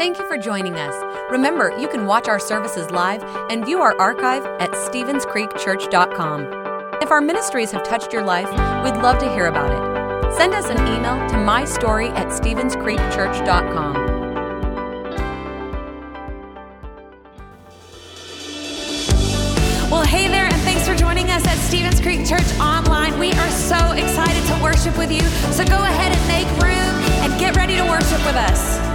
Thank you for joining us. Remember, you can watch our services live and view our archive at StevensCreekChurch.com. If our ministries have touched your life, we'd love to hear about it. Send us an email to mystory at StevensCreekChurch.com. Well, hey there, and thanks for joining us at Stevens Creek Church Online. We are so excited to worship with you. So go ahead and make room and get ready to worship with us.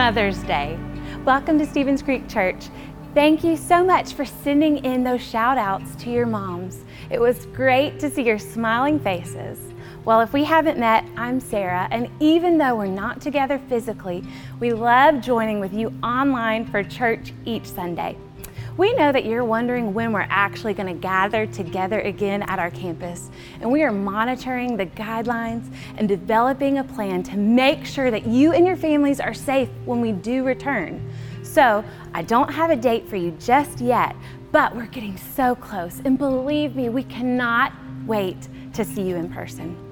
Mother's Day. Welcome to Stevens Creek Church. Thank you so much for sending in those shout outs to your moms. It was great to see your smiling faces. Well, if we haven't met, I'm Sarah, and even though we're not together physically, we love joining with you online for church each Sunday. We know that you're wondering when we're actually going to gather together again at our campus, and we are monitoring the guidelines and developing a plan to make sure that you and your families are safe when we do return. So, I don't have a date for you just yet, but we're getting so close, and believe me, we cannot wait to see you in person.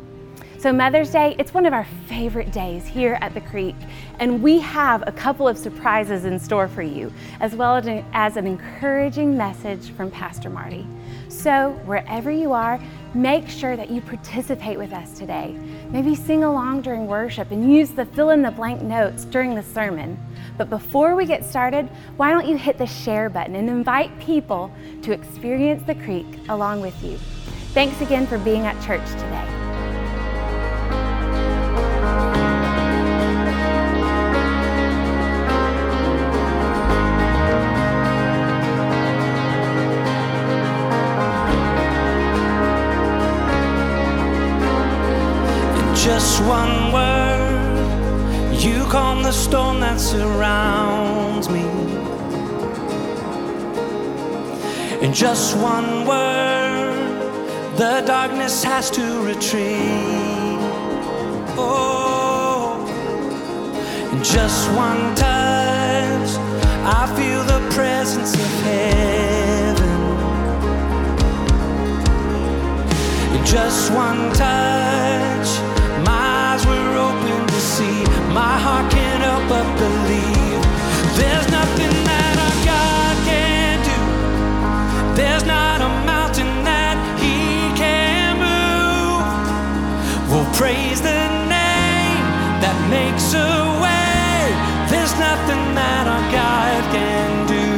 So, Mother's Day, it's one of our favorite days here at the Creek, and we have a couple of surprises in store for you, as well as an encouraging message from Pastor Marty. So, wherever you are, make sure that you participate with us today. Maybe sing along during worship and use the fill in the blank notes during the sermon. But before we get started, why don't you hit the share button and invite people to experience the Creek along with you? Thanks again for being at church today. One word, you calm the storm that surrounds me. In just one word, the darkness has to retreat. Oh, in just one touch, I feel the presence of heaven. In just one touch, praise the name that makes a way. There's nothing that our God can do.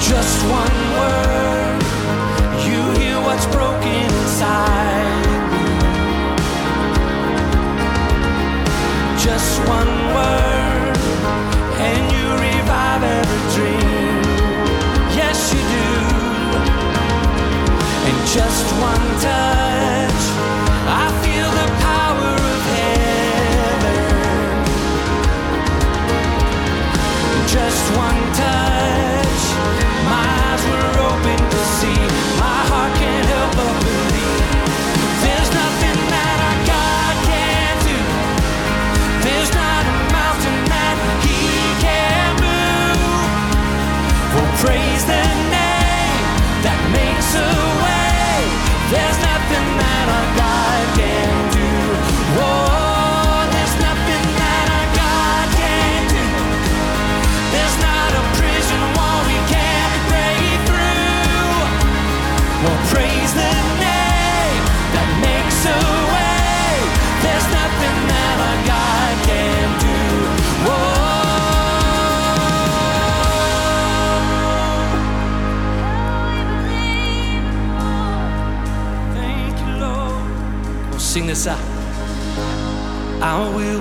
Just one word,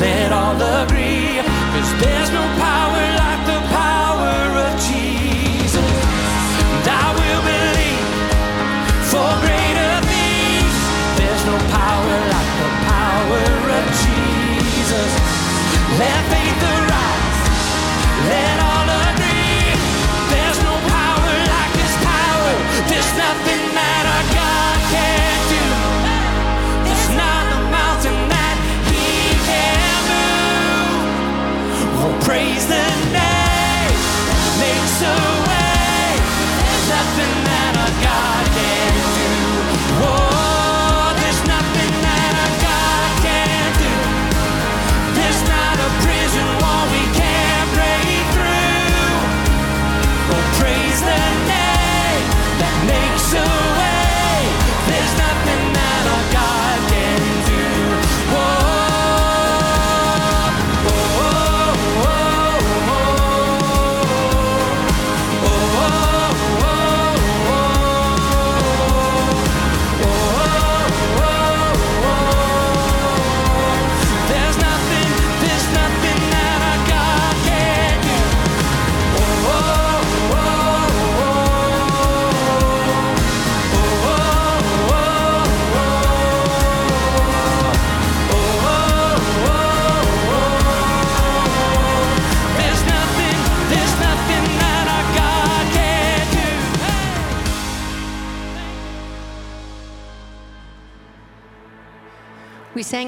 Let all agree. Cause there's no power like the power of Jesus. And I will believe for greater things. There's no power like the power of Jesus. Let faith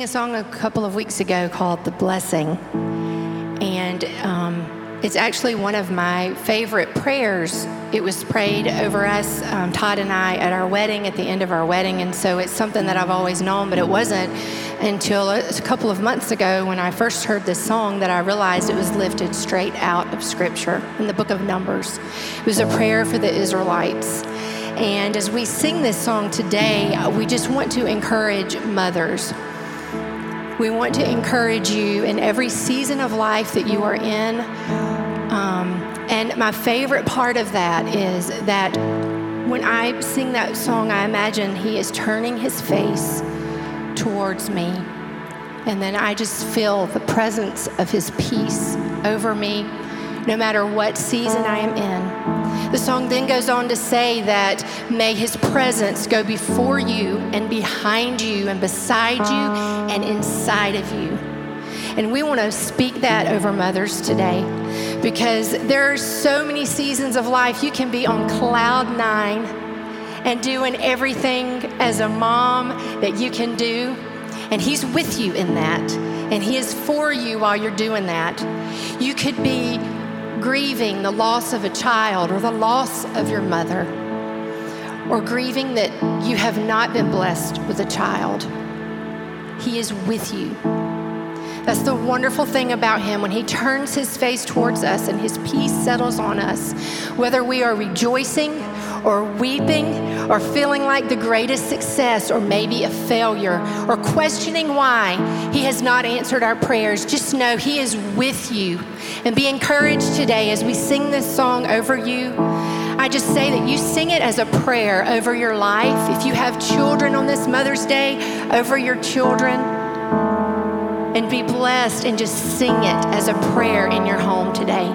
a song a couple of weeks ago called The Blessing. And um, it's actually one of my favorite prayers. It was prayed over us, um, Todd and I, at our wedding, at the end of our wedding. And so it's something that I've always known, but it wasn't until a, a couple of months ago when I first heard this song that I realized it was lifted straight out of Scripture in the book of Numbers. It was a prayer for the Israelites. And as we sing this song today, we just want to encourage mothers. We want to encourage you in every season of life that you are in. Um, and my favorite part of that is that when I sing that song, I imagine He is turning His face towards me. And then I just feel the presence of His peace over me, no matter what season I am in. The song then goes on to say that may his presence go before you and behind you and beside you and inside of you. And we want to speak that over mothers today because there are so many seasons of life you can be on cloud nine and doing everything as a mom that you can do. And He's with you in that. And He is for you while you're doing that. You could be grieving the loss of a child or the loss of your mother, or grieving that you have not been blessed with a child. He is with you. That's the wonderful thing about him. When he turns his face towards us and his peace settles on us, whether we are rejoicing or weeping or feeling like the greatest success or maybe a failure or questioning why he has not answered our prayers, just know he is with you. And be encouraged today as we sing this song over you. I just say that you sing it as a prayer over your life. If you have children on this Mother's Day, over your children and be blessed and just sing it as a prayer in your home today.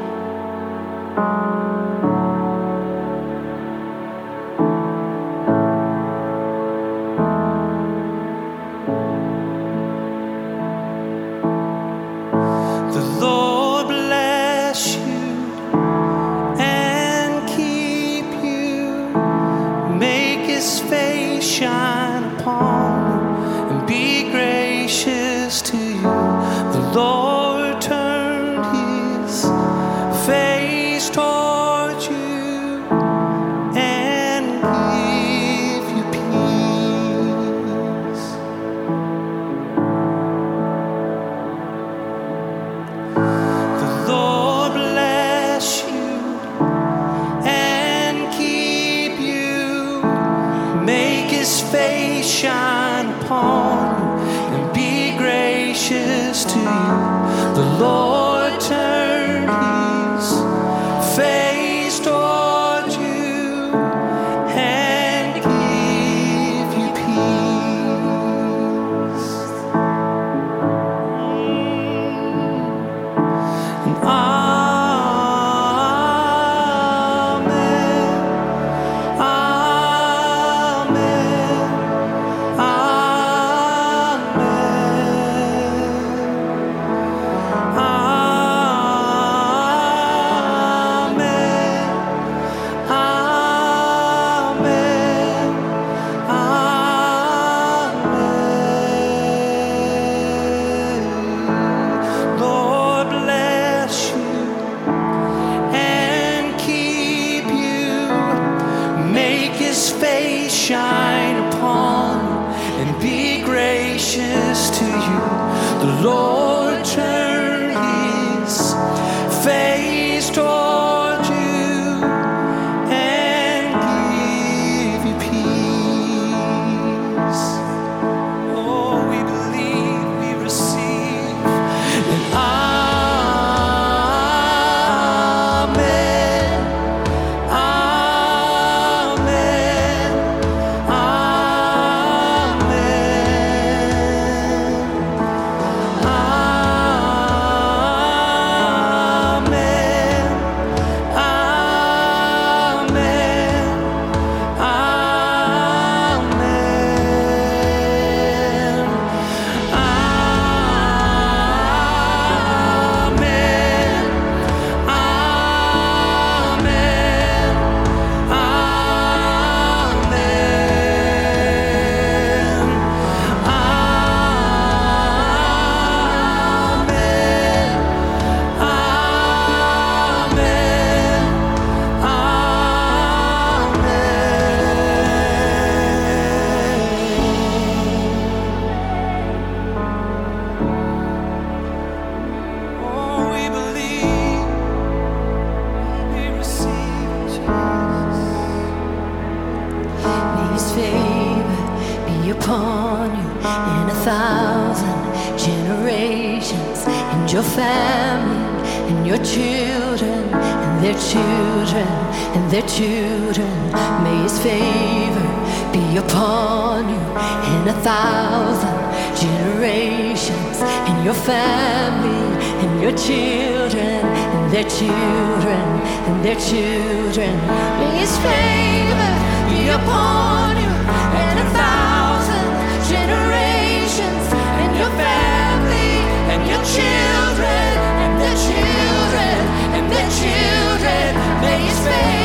and your children and their children and their children. May his favor be upon you in a thousand generations in your family and your children and their children and their children. May his favor be upon you in a thousand generations in your family and your children the children may his face.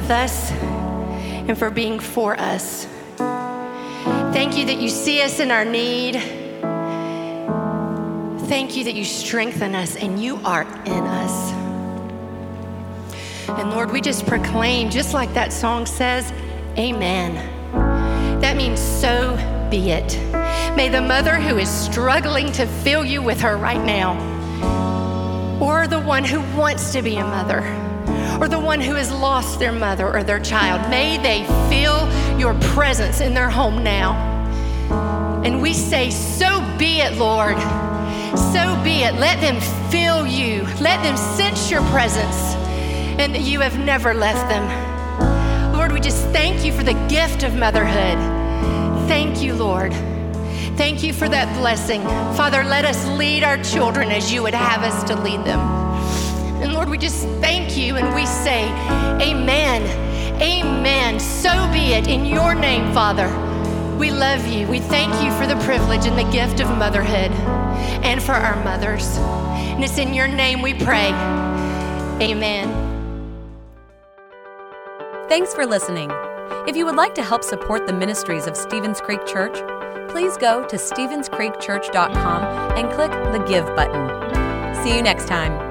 with us and for being for us. Thank you that you see us in our need. Thank you that you strengthen us and you are in us. And Lord, we just proclaim, just like that song says, Amen. That means so be it. May the mother who is struggling to fill you with her right now, or the one who wants to be a mother, or the one who has lost their mother or their child, may they feel your presence in their home now. And we say, So be it, Lord. So be it. Let them feel you. Let them sense your presence and that you have never left them. Lord, we just thank you for the gift of motherhood. Thank you, Lord. Thank you for that blessing. Father, let us lead our children as you would have us to lead them. And Lord, we just thank you and we say, Amen. Amen. So be it in your name, Father. We love you. We thank you for the privilege and the gift of motherhood and for our mothers. And it's in your name we pray. Amen. Thanks for listening. If you would like to help support the ministries of Stevens Creek Church, please go to StevensCreekChurch.com and click the Give button. See you next time.